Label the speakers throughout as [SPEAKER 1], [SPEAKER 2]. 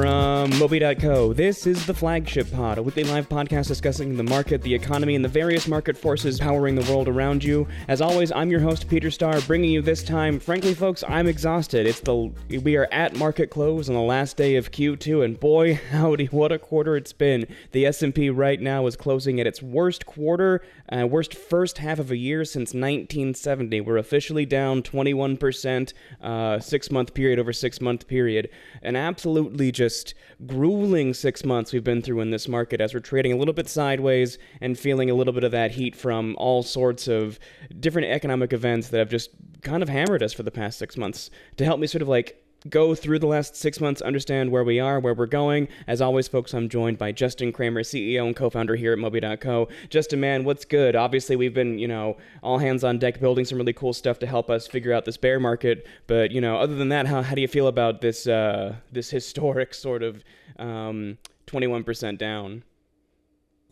[SPEAKER 1] From Moby.co, this is the Flagship Pod, a weekly live podcast discussing the market, the economy, and the various market forces powering the world around you. As always, I'm your host, Peter Starr, bringing you this time. Frankly, folks, I'm exhausted. It's the we are at market close on the last day of Q2, and boy, howdy, what a quarter it's been. The S&P right now is closing at its worst quarter, uh, worst first half of a year since 1970. We're officially down 21%, uh, six month period over six month period. An absolutely just grueling six months we've been through in this market as we're trading a little bit sideways and feeling a little bit of that heat from all sorts of different economic events that have just kind of hammered us for the past six months. To help me sort of like go through the last six months, understand where we are, where we're going. As always, folks, I'm joined by Justin Kramer, CEO and co-founder here at Moby.co. Justin, man, what's good? Obviously, we've been, you know, all hands on deck building some really cool stuff to help us figure out this bear market. But, you know, other than that, how, how do you feel about this, uh, this historic sort of um, 21% down?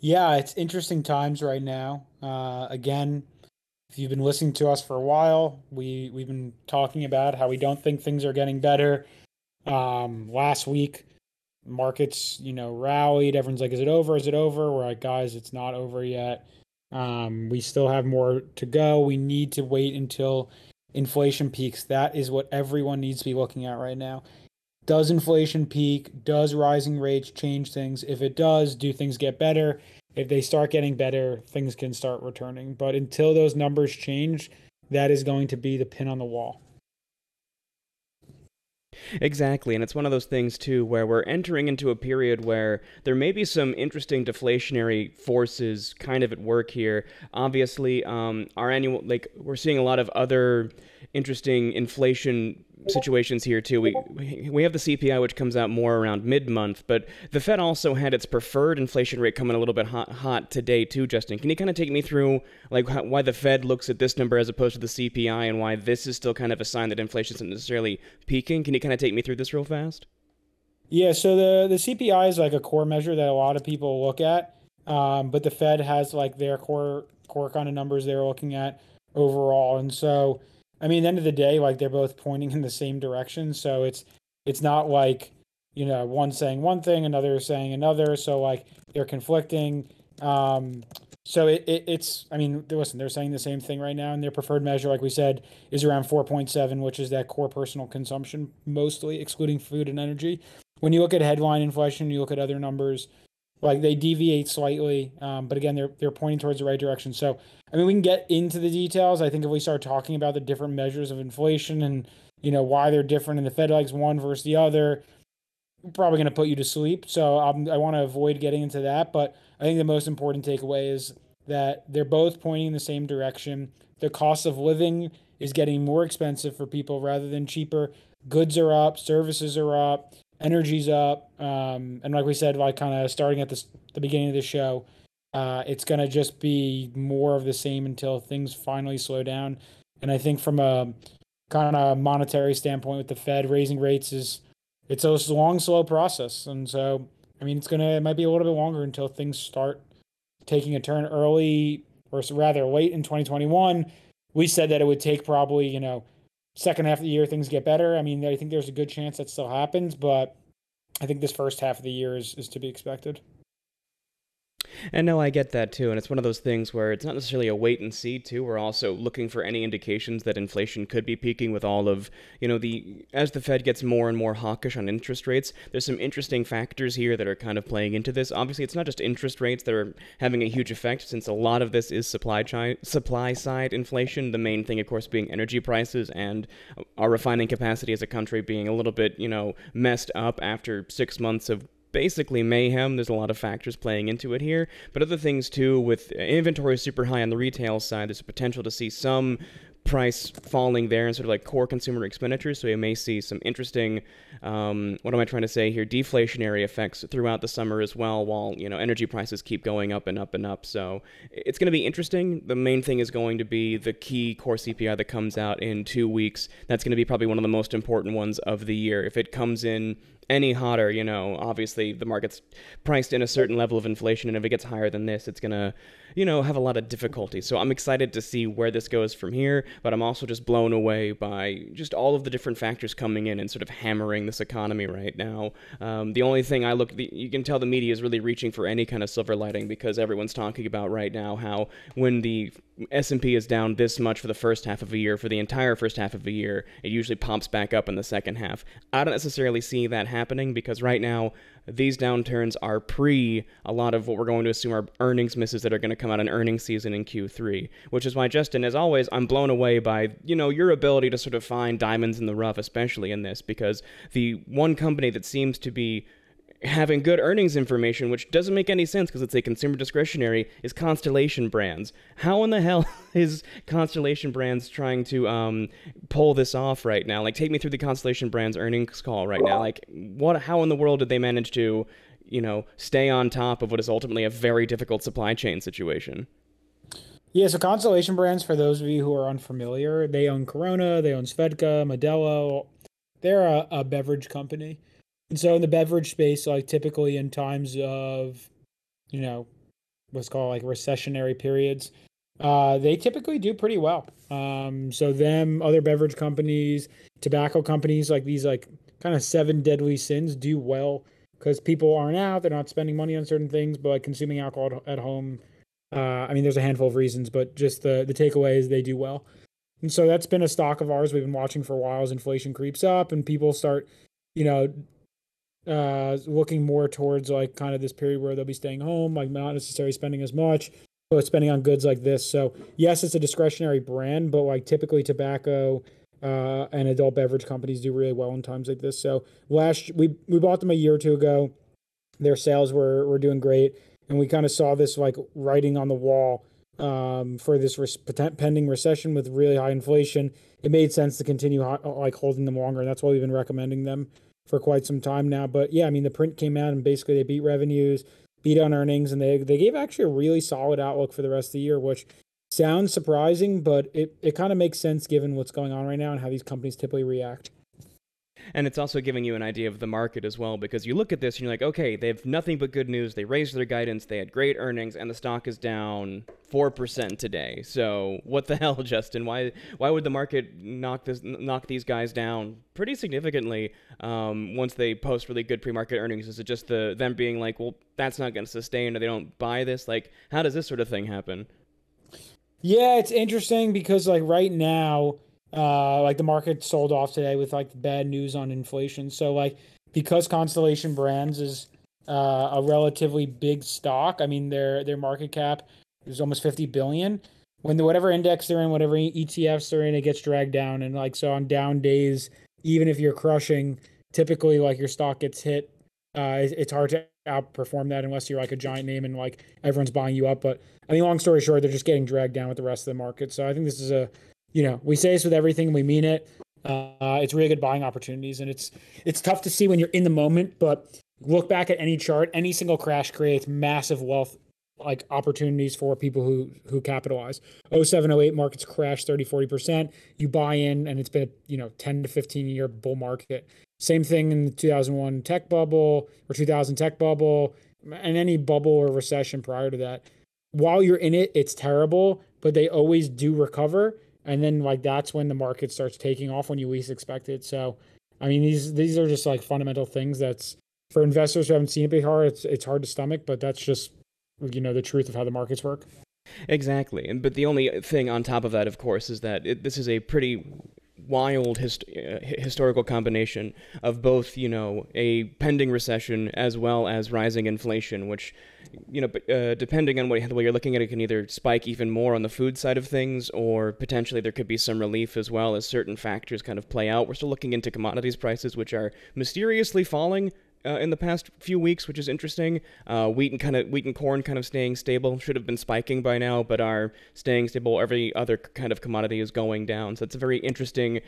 [SPEAKER 2] Yeah, it's interesting times right now. Uh, again, if you've been listening to us for a while, we we've been talking about how we don't think things are getting better. Um, last week, markets you know rallied. Everyone's like, "Is it over? Is it over?" We're like, "Guys, it's not over yet. Um, we still have more to go. We need to wait until inflation peaks. That is what everyone needs to be looking at right now. Does inflation peak? Does rising rates change things? If it does, do things get better? If they start getting better, things can start returning. But until those numbers change, that is going to be the pin on the wall.
[SPEAKER 1] Exactly, and it's one of those things too where we're entering into a period where there may be some interesting deflationary forces kind of at work here. Obviously, um, our annual like we're seeing a lot of other interesting inflation situations here too. We we have the CPI which comes out more around mid month, but the Fed also had its preferred inflation rate coming a little bit hot hot today too. Justin, can you kind of take me through like how, why the Fed looks at this number as opposed to the CPI and why this is still kind of a sign that inflation isn't necessarily peaking? Can you kind of take me through this real fast?
[SPEAKER 2] Yeah, so the the CPI is like a core measure that a lot of people look at, um, but the Fed has like their core core kind of numbers they're looking at overall, and so I mean, at the end of the day, like they're both pointing in the same direction. So it's it's not like you know one saying one thing, another saying another. So like they're conflicting. Um, so it, it, it's I mean, listen, they're saying the same thing right now, and their preferred measure, like we said, is around 4.7, which is that core personal consumption, mostly excluding food and energy. When you look at headline inflation, you look at other numbers, like they deviate slightly, um, but again, they're they're pointing towards the right direction. So I mean, we can get into the details. I think if we start talking about the different measures of inflation and you know why they're different, and the Fed likes one versus the other, probably going to put you to sleep. So um, I want to avoid getting into that. But I think the most important takeaway is that they're both pointing in the same direction. The cost of living is getting more expensive for people rather than cheaper. Goods are up, services are up energy's up, um, and like we said, like kind of starting at the the beginning of the show, uh, it's gonna just be more of the same until things finally slow down. And I think from a kind of monetary standpoint, with the Fed raising rates, is it's a long, slow process, and so I mean, it's gonna it might be a little bit longer until things start taking a turn early or rather late in 2021. We said that it would take probably you know second half of the year things get better. I mean, I think there's a good chance that still happens, but I think this first half of the year is, is to be expected.
[SPEAKER 1] And no, I get that too. And it's one of those things where it's not necessarily a wait and see too. We're also looking for any indications that inflation could be peaking with all of, you know, the as the Fed gets more and more hawkish on interest rates, there's some interesting factors here that are kind of playing into this. Obviously, it's not just interest rates that are having a huge effect since a lot of this is supply chi- supply side inflation, the main thing of course being energy prices and our refining capacity as a country being a little bit, you know, messed up after 6 months of basically mayhem. There's a lot of factors playing into it here, but other things too. With inventory super high on the retail side, there's a potential to see some price falling there and sort of like core consumer expenditures. So you may see some interesting, um, what am I trying to say here, deflationary effects throughout the summer as well, while you know energy prices keep going up and up and up. So it's going to be interesting. The main thing is going to be the key core CPI that comes out in two weeks. That's going to be probably one of the most important ones of the year. If it comes in any hotter, you know, obviously the market's priced in a certain level of inflation, and if it gets higher than this, it's gonna, you know, have a lot of difficulty. So I'm excited to see where this goes from here, but I'm also just blown away by just all of the different factors coming in and sort of hammering this economy right now. Um, the only thing I look, the, you can tell the media is really reaching for any kind of silver lighting because everyone's talking about right now how when the S&P is down this much for the first half of a year, for the entire first half of a year, it usually pops back up in the second half. I don't necessarily see that happening because right now these downturns are pre a lot of what we're going to assume are earnings misses that are going to come out in earnings season in Q3, which is why Justin, as always, I'm blown away by you know your ability to sort of find diamonds in the rough, especially in this, because the one company that seems to be having good earnings information, which doesn't make any sense because it's a consumer discretionary, is Constellation Brands. How in the hell is Constellation Brands trying to um, pull this off right now? Like, take me through the Constellation Brands earnings call right now. Like, what? How in the world did they manage to, you know, stay on top of what is ultimately a very difficult supply chain situation?
[SPEAKER 2] Yeah, so Constellation Brands, for those of you who are unfamiliar, they own Corona, they own Svedka, Modelo. They're a, a beverage company. And so in the beverage space, like typically in times of, you know, what's called like recessionary periods, uh, they typically do pretty well. Um, so them, other beverage companies, tobacco companies, like these like kind of seven deadly sins do well because people aren't out, they're not spending money on certain things, but like consuming alcohol at home. Uh, I mean, there's a handful of reasons, but just the the takeaway is they do well. And so that's been a stock of ours we've been watching for a while as inflation creeps up and people start, you know, uh, looking more towards like kind of this period where they'll be staying home, like not necessarily spending as much, but spending on goods like this. So yes, it's a discretionary brand, but like typically tobacco uh, and adult beverage companies do really well in times like this. So last we we bought them a year or two ago. Their sales were were doing great, and we kind of saw this like writing on the wall um, for this res- pending recession with really high inflation. It made sense to continue like holding them longer, and that's why we've been recommending them for quite some time now. But yeah, I mean, the print came out and basically they beat revenues, beat on earnings, and they they gave actually a really solid outlook for the rest of the year, which sounds surprising, but it, it kind of makes sense given what's going on right now and how these companies typically react.
[SPEAKER 1] And it's also giving you an idea of the market as well, because you look at this and you're like, okay, they have nothing but good news. They raised their guidance, they had great earnings, and the stock is down four percent today. So what the hell, Justin? Why why would the market knock this knock these guys down pretty significantly um, once they post really good pre-market earnings? Is it just the them being like, well, that's not going to sustain, or they don't buy this? Like, how does this sort of thing happen?
[SPEAKER 2] Yeah, it's interesting because like right now uh, like the market sold off today with like bad news on inflation. So like because Constellation Brands is uh, a relatively big stock, I mean their their market cap is almost 50 billion. When the whatever index they're in, whatever ETFs they're in, it gets dragged down. And like so on down days, even if you're crushing, typically like your stock gets hit. Uh, it's hard to outperform that unless you're like a giant name and like everyone's buying you up. But I mean, long story short, they're just getting dragged down with the rest of the market. So I think this is a you know, we say this with everything, we mean it. Uh, it's really good buying opportunities, and it's it's tough to see when you're in the moment. But look back at any chart, any single crash creates massive wealth like opportunities for people who who capitalize 0708 markets crash 30 40% you buy in and it's been you know 10 to 15 year bull market same thing in the 2001 tech bubble or 2000 tech bubble and any bubble or recession prior to that while you're in it it's terrible but they always do recover and then like that's when the market starts taking off when you least expect it. So, I mean, these these are just like fundamental things. That's for investors who haven't seen it before. It's it's hard to stomach, but that's just you know the truth of how the markets work.
[SPEAKER 1] Exactly, and but the only thing on top of that, of course, is that it, this is a pretty wild hist- uh, historical combination of both, you know, a pending recession as well as rising inflation, which you know, uh, depending on what, the way you're looking at it, can either spike even more on the food side of things, or potentially there could be some relief as well as certain factors kind of play out. We're still looking into commodities prices, which are mysteriously falling uh, in the past few weeks, which is interesting. Uh, wheat and kind of wheat and corn kind of staying stable. Should have been spiking by now, but are staying stable. Every other kind of commodity is going down. So it's a very interesting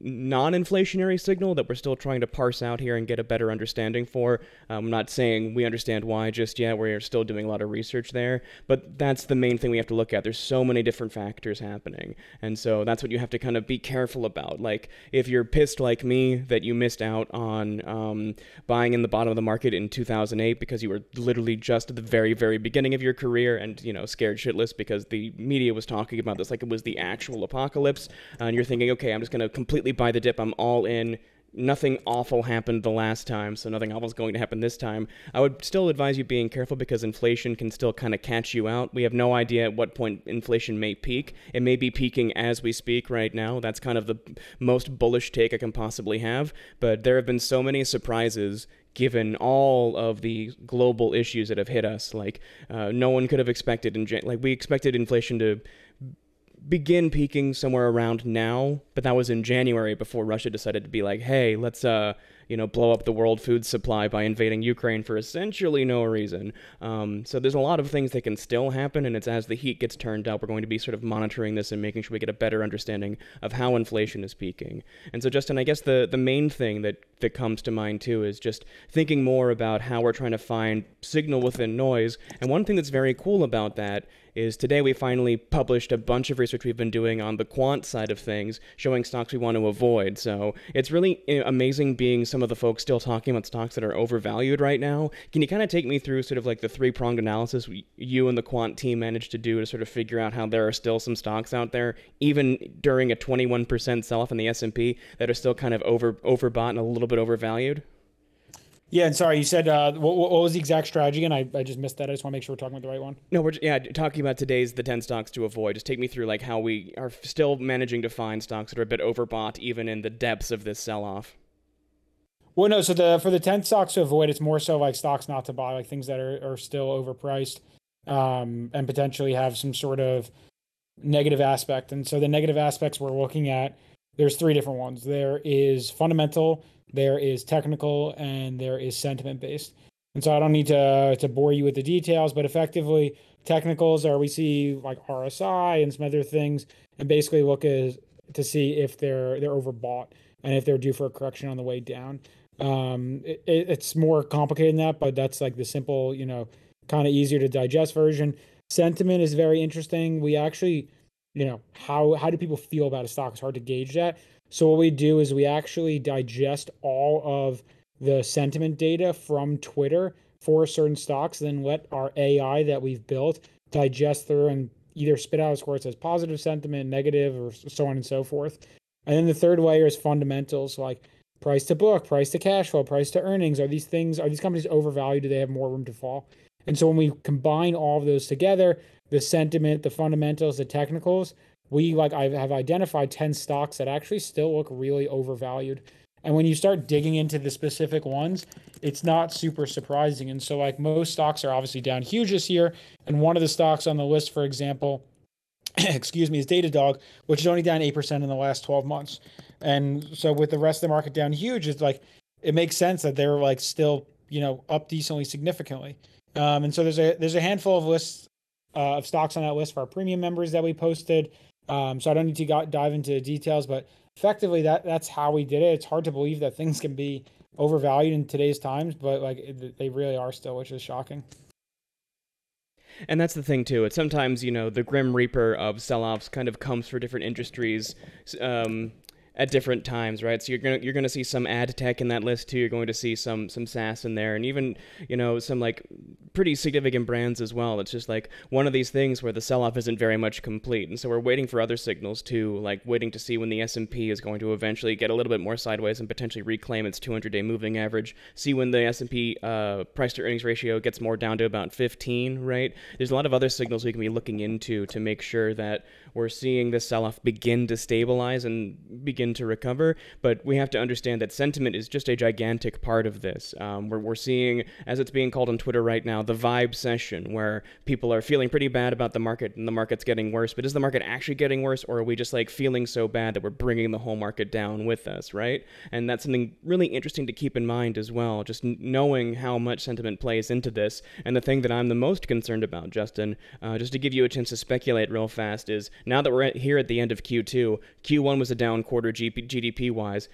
[SPEAKER 1] non-inflationary signal that we're still trying to parse out here and get a better understanding for. I'm not saying we understand why just yet. We're still doing a lot of research there, but that's the main thing we have to look at. There's so many different factors happening, and so that's what you have to kind of be careful about. Like if you're pissed like me that you missed out on um, buying in the bottom of the market in 2008 because you were literally just at the very, very beginning of your career and you know scared shitless because the media was talking about this like it was the actual apocalypse, and you're thinking, okay, I'm just gonna completely buy the dip. I'm all in nothing awful happened the last time, so nothing awful is going to happen this time. I would still advise you being careful because inflation can still kind of catch you out. We have no idea at what point inflation may peak. It may be peaking as we speak right now. That's kind of the most bullish take I can possibly have. But there have been so many surprises given all of the global issues that have hit us. Like uh, no one could have expected in like we expected inflation to begin peaking somewhere around now, but that was in January before Russia decided to be like, "Hey, let's uh, you know, blow up the world food supply by invading Ukraine for essentially no reason." Um, so there's a lot of things that can still happen, and it's as the heat gets turned up, we're going to be sort of monitoring this and making sure we get a better understanding of how inflation is peaking. And so, Justin, I guess the the main thing that that comes to mind too is just thinking more about how we're trying to find signal within noise. And one thing that's very cool about that is today we finally published a bunch of research we've been doing on the quant side of things, showing stocks we want to avoid. So it's really eh, amazing being some of the folks still talking about stocks that are overvalued right now. Can you kind of take me through sort of like the three pronged analysis you and the quant team managed to do to sort of figure out how there are still some stocks out there, even during a 21% sell off in the S&P, that are still kind of over overbought and a little bit overvalued?
[SPEAKER 2] Yeah, and sorry, you said uh, what, what, was the exact strategy? And I, I just missed that. I just want to make sure we're talking about the right one.
[SPEAKER 1] No, we're yeah talking about today's the ten stocks to avoid. Just take me through like how we are still managing to find stocks that are a bit overbought even in the depths of this sell-off.
[SPEAKER 2] Well, no. So the for the ten stocks to avoid, it's more so like stocks not to buy, like things that are, are still overpriced, um, and potentially have some sort of negative aspect. And so the negative aspects we're looking at, there's three different ones. There is fundamental there is technical, and there is sentiment based. And so I don't need to to bore you with the details, but effectively technicals are we see like RSI and some other things, and basically look as to see if they're they're overbought and if they're due for a correction on the way down. Um, it, it's more complicated than that, but that's like the simple, you know, kind of easier to digest version. Sentiment is very interesting. We actually, you know, how how do people feel about a stock? It's hard to gauge that. So what we do is we actually digest all of the sentiment data from Twitter for certain stocks, then let our AI that we've built digest through and either spit out a score that says positive sentiment, negative, or so on and so forth. And then the third layer is fundamentals like price to book, price to cash flow, price to earnings. Are these things, are these companies overvalued? Do they have more room to fall? And so when we combine all of those together, the sentiment, the fundamentals, the technicals, we like I have identified 10 stocks that actually still look really overvalued. And when you start digging into the specific ones, it's not super surprising. And so like most stocks are obviously down huge this year. And one of the stocks on the list, for example, excuse me, is Datadog, which is only down 8% in the last 12 months. And so with the rest of the market down huge, it's like it makes sense that they're like still, you know, up decently significantly. Um, and so there's a there's a handful of lists uh, of stocks on that list for our premium members that we posted. Um, so I don't need to dive into details, but effectively that that's how we did it. It's hard to believe that things can be overvalued in today's times, but like it, they really are still, which is shocking.
[SPEAKER 1] And that's the thing too. It's sometimes you know the grim reaper of sell-offs kind of comes for different industries. Um, at different times, right? So you're gonna you're gonna see some ad tech in that list too. You're going to see some some SaaS in there, and even you know some like pretty significant brands as well. It's just like one of these things where the sell off isn't very much complete, and so we're waiting for other signals too, like waiting to see when the S and P is going to eventually get a little bit more sideways and potentially reclaim its 200 day moving average. See when the S and P uh, price to earnings ratio gets more down to about 15, right? There's a lot of other signals we can be looking into to make sure that we're seeing the sell off begin to stabilize and begin to recover. But we have to understand that sentiment is just a gigantic part of this. Um, we're, we're seeing, as it's being called on Twitter right now, the vibecession, where people are feeling pretty bad about the market and the market's getting worse. But is the market actually getting worse, or are we just like feeling so bad that we're bringing the whole market down with us, right? And that's something really interesting to keep in mind as well, just knowing how much sentiment plays into this. And the thing that I'm the most concerned about, Justin, uh, just to give you a chance to speculate real fast, is now that we're at, here at the end of Q2, Q1 was a down quarter GDP wise.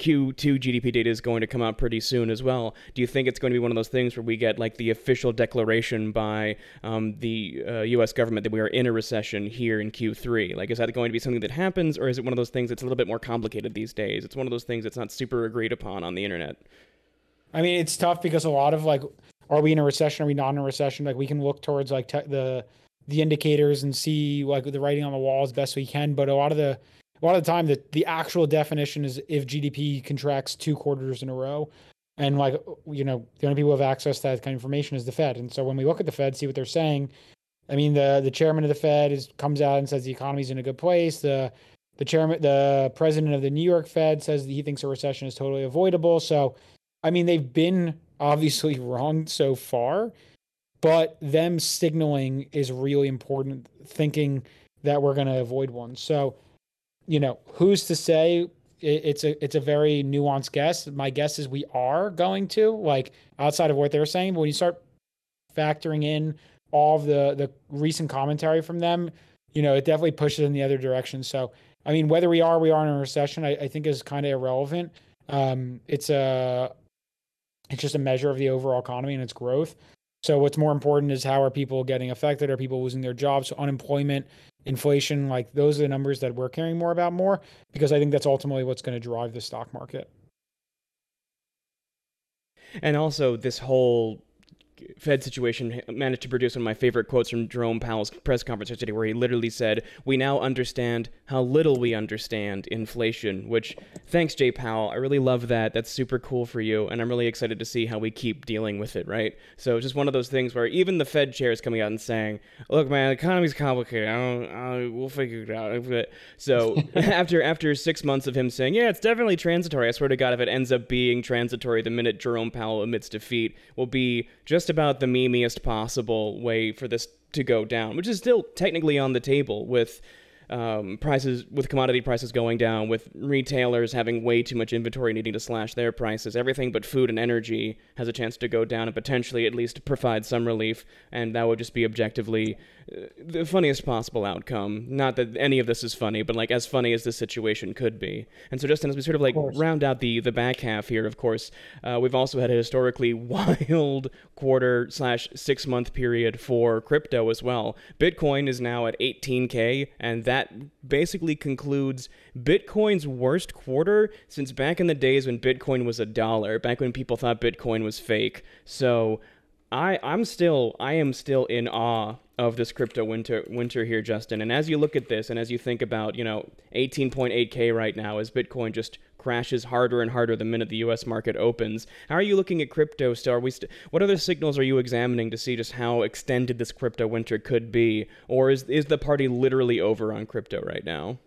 [SPEAKER 1] Q2 GDP data is going to come out pretty soon as well. Do you think it's going to be one of those things where we get like the official declaration by um, the uh, U.S. government that we are in a recession here in Q3? Like, is that going to be something that happens, or is it one of those things that's a little bit more complicated these days? It's one of those things that's not super agreed upon on the internet.
[SPEAKER 2] I mean, it's tough because a lot of like, are we in a recession? Are we not in a recession? Like, we can look towards like te- the the indicators and see like the writing on the wall as best we can, but a lot of the a lot of the time the, the actual definition is if GDP contracts two quarters in a row. And like you know, the only people who have access to that kind of information is the Fed. And so when we look at the Fed, see what they're saying, I mean the the chairman of the Fed is comes out and says the economy's in a good place. The the chairman the president of the New York Fed says that he thinks a recession is totally avoidable. So I mean they've been obviously wrong so far, but them signaling is really important, thinking that we're going to avoid one. So you know, who's to say? It's a it's a very nuanced guess. My guess is we are going to like outside of what they're saying. But when you start factoring in all of the the recent commentary from them, you know, it definitely pushes in the other direction. So, I mean, whether we are we are in a recession, I, I think is kind of irrelevant. Um, it's a it's just a measure of the overall economy and its growth. So, what's more important is how are people getting affected? Are people losing their jobs? So unemployment inflation, like those are the numbers that we're caring more about more because I think that's ultimately what's going to drive the stock market.
[SPEAKER 1] And also, this whole Fed situation managed to produce one of my favorite quotes from Jerome Powell's press conference yesterday, where he literally said, We now understand how little we understand inflation, which, thanks, Jay Powell. I really love that. That's super cool for you. And I'm really excited to see how we keep dealing with it, right? So it's just one of those things where even the Fed chair is coming out and saying, Look, man, the economy's complicated. I don't, I don't, we'll figure it out. So after, after six months of him saying, Yeah, it's definitely transitory, I swear to God, if it ends up being transitory the minute Jerome Powell admits defeat, will be just about the memeiest possible way for this to go down, which is still technically on the table with um, prices with commodity prices going down, with retailers having way too much inventory needing to slash their prices. Everything but food and energy has a chance to go down and potentially at least provide some relief, and that would just be objectively uh, the funniest possible outcome. Not that any of this is funny, but like as funny as this situation could be. And so, Justin, as we sort of like of round out the the back half here, of course, uh, we've also had a historically wild quarter slash six month period for crypto as well. Bitcoin is now at 18k, and that that basically concludes Bitcoin's worst quarter since back in the days when Bitcoin was a dollar, back when people thought Bitcoin was fake. So I I'm still I am still in awe of this crypto winter winter here, Justin. And as you look at this and as you think about, you know, 18.8k right now as Bitcoin just crashes harder and harder the minute the US market opens. How are you looking at crypto still? Are we st- what other signals are you examining to see just how extended this crypto winter could be? Or is is the party literally over on crypto right now?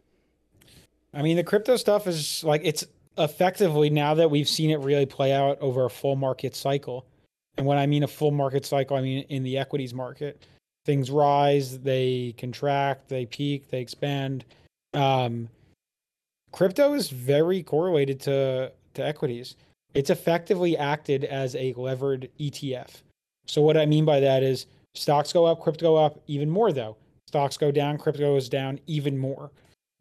[SPEAKER 2] I mean, the crypto stuff is like it's effectively now that we've seen it really play out over a full market cycle and when I mean a full market cycle, I mean in the equities market. Things rise, they contract, they peak, they expand. Um, crypto is very correlated to, to equities. It's effectively acted as a levered ETF. So, what I mean by that is stocks go up, crypto go up even more, though. Stocks go down, crypto goes down even more.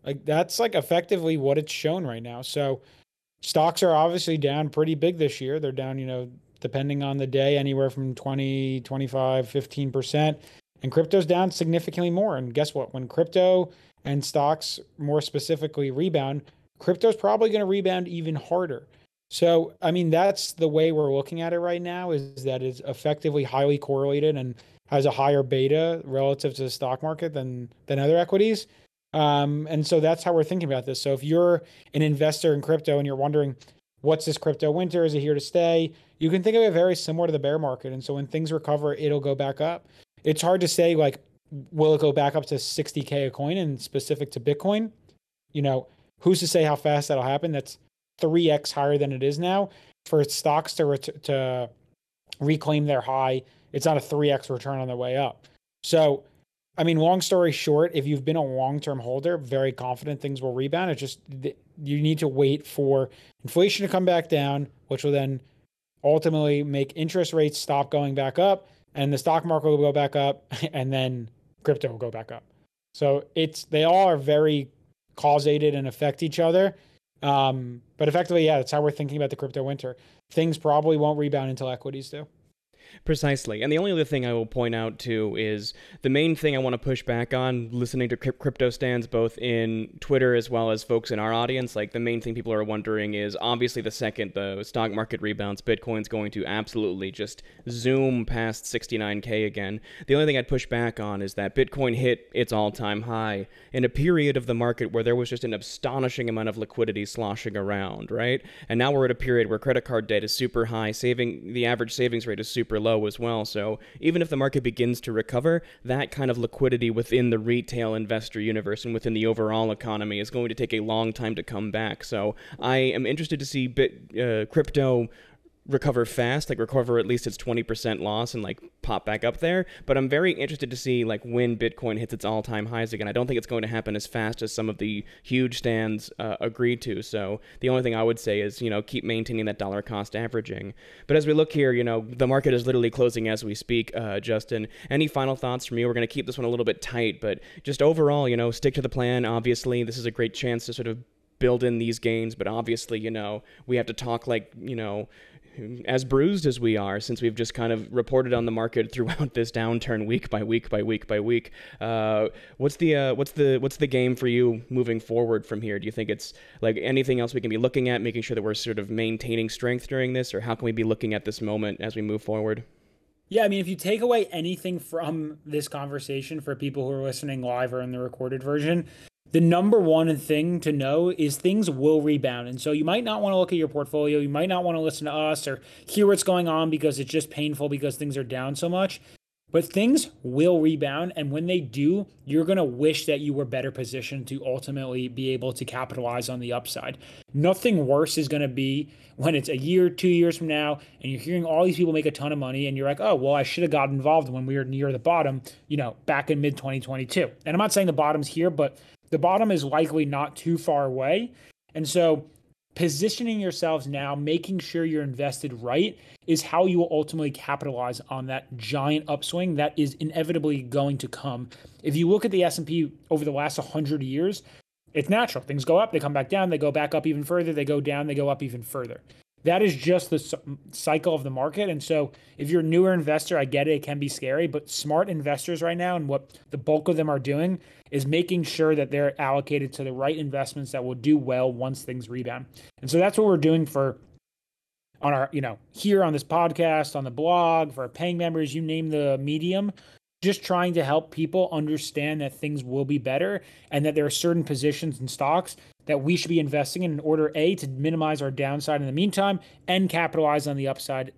[SPEAKER 2] Like, that's like effectively what it's shown right now. So, stocks are obviously down pretty big this year. They're down, you know, depending on the day, anywhere from 20, 25, 15%. And crypto's down significantly more. And guess what? When crypto and stocks more specifically rebound, crypto's probably going to rebound even harder. So, I mean, that's the way we're looking at it right now is that it's effectively highly correlated and has a higher beta relative to the stock market than than other equities. Um, and so that's how we're thinking about this. So if you're an investor in crypto and you're wondering, what's this crypto winter? Is it here to stay? You can think of it very similar to the bear market. And so when things recover, it'll go back up. It's hard to say, like, will it go back up to 60K a coin and specific to Bitcoin? You know, who's to say how fast that'll happen? That's 3x higher than it is now. For stocks to ret- to reclaim their high, it's not a 3x return on the way up. So, I mean, long story short, if you've been a long term holder, very confident things will rebound. It's just you need to wait for inflation to come back down, which will then ultimately make interest rates stop going back up and the stock market will go back up and then crypto will go back up. So it's they all are very causated and affect each other. Um, but effectively, yeah, that's how we're thinking about the crypto winter. Things probably won't rebound until equities do.
[SPEAKER 1] Precisely. And the only other thing I will point out too is the main thing I want to push back on listening to crypto stands both in Twitter as well as folks in our audience. Like the main thing people are wondering is obviously the second the stock market rebounds, Bitcoin's going to absolutely just zoom past 69K again. The only thing I'd push back on is that Bitcoin hit its all time high in a period of the market where there was just an astonishing amount of liquidity sloshing around, right? And now we're at a period where credit card debt is super high, saving the average savings rate is super low as well. So even if the market begins to recover, that kind of liquidity within the retail investor universe and within the overall economy is going to take a long time to come back. So I am interested to see bit uh, crypto recover fast, like recover at least its 20% loss and like pop back up there. But I'm very interested to see like when Bitcoin hits its all time highs again. I don't think it's going to happen as fast as some of the huge stands uh, agreed to. So the only thing I would say is, you know, keep maintaining that dollar cost averaging. But as we look here, you know, the market is literally closing as we speak, uh, Justin. Any final thoughts from you? We're going to keep this one a little bit tight, but just overall, you know, stick to the plan. Obviously, this is a great chance to sort of build in these gains, but obviously, you know, we have to talk like, you know, as bruised as we are, since we've just kind of reported on the market throughout this downturn week by week by week by week. Uh, what's the uh, what's the what's the game for you moving forward from here? Do you think it's like anything else we can be looking at, making sure that we're sort of maintaining strength during this, or how can we be looking at this moment as we move forward?
[SPEAKER 2] Yeah, I mean, if you take away anything from this conversation for people who are listening live or in the recorded version, the number one thing to know is things will rebound. And so you might not want to look at your portfolio. You might not want to listen to us or hear what's going on because it's just painful because things are down so much. But things will rebound. And when they do, you're going to wish that you were better positioned to ultimately be able to capitalize on the upside. Nothing worse is going to be when it's a year, two years from now, and you're hearing all these people make a ton of money, and you're like, oh, well, I should have got involved when we were near the bottom, you know, back in mid 2022. And I'm not saying the bottom's here, but the bottom is likely not too far away. And so positioning yourselves now, making sure you're invested right is how you will ultimately capitalize on that giant upswing that is inevitably going to come. If you look at the S&P over the last 100 years, it's natural. Things go up, they come back down, they go back up even further, they go down, they go up even further. That is just the cycle of the market. And so, if you're a newer investor, I get it, it can be scary, but smart investors right now and what the bulk of them are doing is making sure that they're allocated to the right investments that will do well once things rebound. And so that's what we're doing for on our, you know, here on this podcast, on the blog, for our paying members, you name the medium, just trying to help people understand that things will be better and that there are certain positions and stocks that we should be investing in in order A to minimize our downside in the meantime and capitalize on the upside,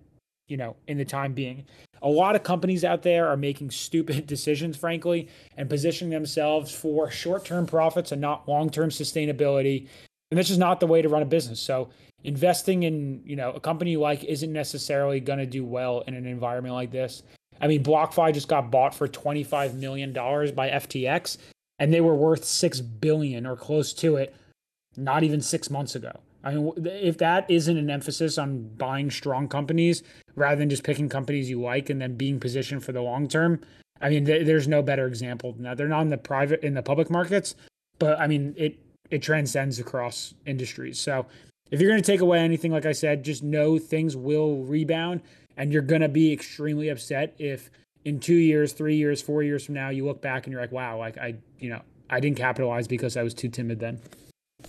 [SPEAKER 2] you know, in the time being. A lot of companies out there are making stupid decisions, frankly, and positioning themselves for short term profits and not long term sustainability. And this is not the way to run a business. So investing in, you know, a company like isn't necessarily going to do well in an environment like this. I mean, BlockFi just got bought for $25 million by FTX, and they were worth 6 billion or close to it not even six months ago. I mean, if that isn't an emphasis on buying strong companies rather than just picking companies you like and then being positioned for the long term, I mean, th- there's no better example than that. They're not in the private in the public markets, but I mean, it it transcends across industries. So if you're going to take away anything, like I said, just know things will rebound, and you're going to be extremely upset if in two years, three years, four years from now, you look back and you're like, wow, like I, you know, I didn't capitalize because I was too timid then.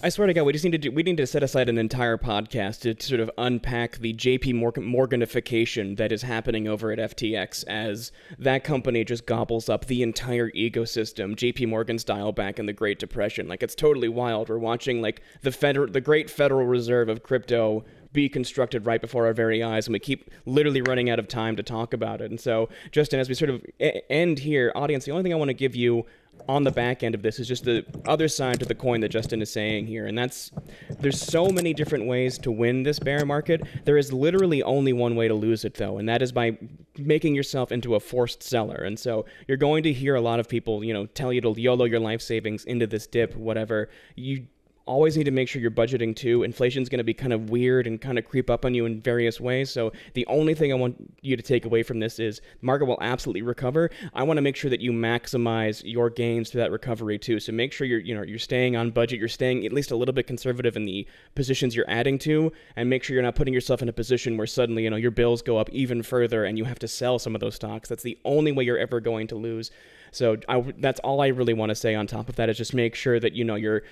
[SPEAKER 1] I swear to God, we just need to do, we need to set aside an entire podcast to, sort of unpack the JP Morgan Morganification that is happening over at FTX as that company just gobbles up the entire ecosystem, JP Morgan style back in the Great Depression. Like it's totally wild. We're watching like the federal the Great Federal Reserve of crypto be constructed right before our very eyes, and we keep literally running out of time to talk about it. And so, Justin, as we sort of end here, audience, the only thing I want to give you on the back end of this is just the other side to the coin that Justin is saying here. And that's there's so many different ways to win this bear market. There is literally only one way to lose it, though, and that is by making yourself into a forced seller. And so you're going to hear a lot of people, you know, tell you to YOLO your life savings into this dip, whatever. You always need to make sure you're budgeting too. Inflation's going to be kind of weird and kind of creep up on you in various ways. So the only thing I want you to take away from this is market will absolutely recover. I want to make sure that you maximize your gains to that recovery too. So make sure you're you know you're staying on budget, you're staying at least a little bit conservative in the positions you're adding to, and make sure you're not putting yourself in a position where suddenly you know your bills go up even further and you have to sell some of those stocks. That's the only way you're ever going to lose. So I, that's all I really want to say on top of that is just make sure that you know you're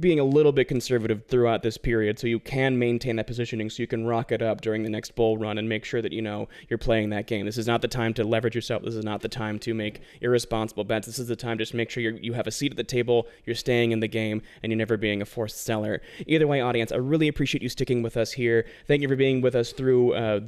[SPEAKER 1] being a little bit conservative throughout this period so you can maintain that positioning so you can rock it up during the next bull run and make sure that you know you're playing that game. This is not the time to leverage yourself. This is not the time to make irresponsible bets. This is the time to just make sure you you have a seat at the table, you're staying in the game, and you're never being a forced seller. Either way, audience, I really appreciate you sticking with us here. Thank you for being with us through uh,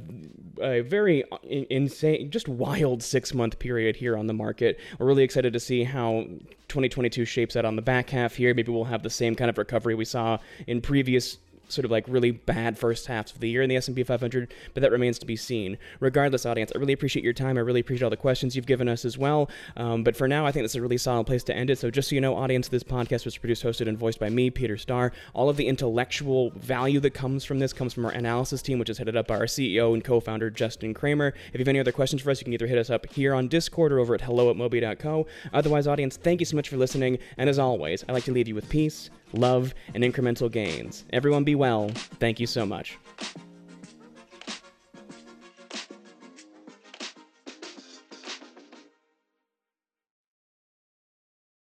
[SPEAKER 1] a very insane, just wild six month period here on the market. We're really excited to see how 2022 shapes out on the back half here. Maybe we'll have the same kind of recovery we saw in previous sort of like really bad first halves of the year in the S&P 500, but that remains to be seen. Regardless, audience, I really appreciate your time. I really appreciate all the questions you've given us as well. Um, but for now, I think this is a really solid place to end it. So just so you know, audience, this podcast was produced, hosted, and voiced by me, Peter Starr. All of the intellectual value that comes from this comes from our analysis team, which is headed up by our CEO and co-founder, Justin Kramer. If you have any other questions for us, you can either hit us up here on Discord or over at hello at moby.co. Otherwise, audience, thank you so much for listening. And as always, I like to leave you with peace, love, and incremental gains. Everyone be well. Thank you so much.